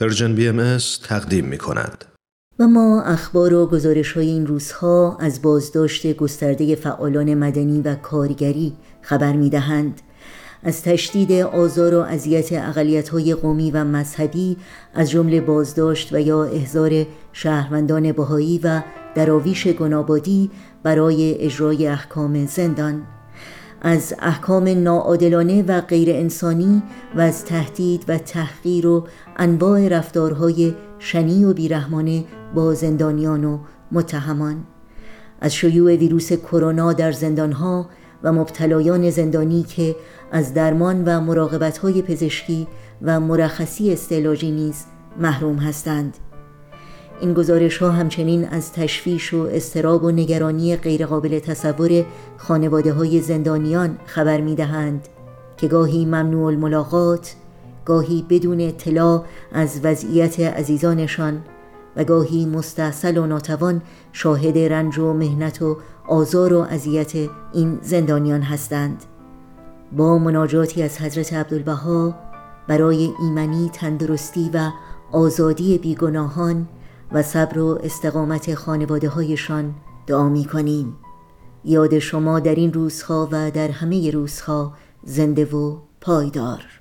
Persian BM تقدیم می کند. و ما اخبار و گزارش های این روزها از بازداشت گسترده فعالان مدنی و کارگری خبر می دهند. از تشدید آزار و اذیت اقلیت های قومی و مذهبی از جمله بازداشت و یا احضار شهروندان بهایی و دراویش گنابادی برای اجرای احکام زندان از احکام ناعادلانه و غیر انسانی و از تهدید و تحقیر و انواع رفتارهای شنی و بیرحمانه با زندانیان و متهمان. از شیوع ویروس کرونا در زندانها و مبتلایان زندانی که از درمان و مراقبتهای پزشکی و مرخصی استعلاجی نیز محروم هستند. این گزارش ها همچنین از تشویش و استراب و نگرانی غیرقابل تصور خانواده های زندانیان خبر می دهند که گاهی ممنوع الملاقات گاهی بدون اطلاع از وضعیت عزیزانشان و گاهی مستحصل و ناتوان شاهد رنج و مهنت و آزار و اذیت این زندانیان هستند. با مناجاتی از حضرت عبدالبها برای ایمنی تندرستی و آزادی بیگناهان و صبر و استقامت خانواده هایشان دعا می کنیم یاد شما در این روزها و در همه روزها زنده و پایدار.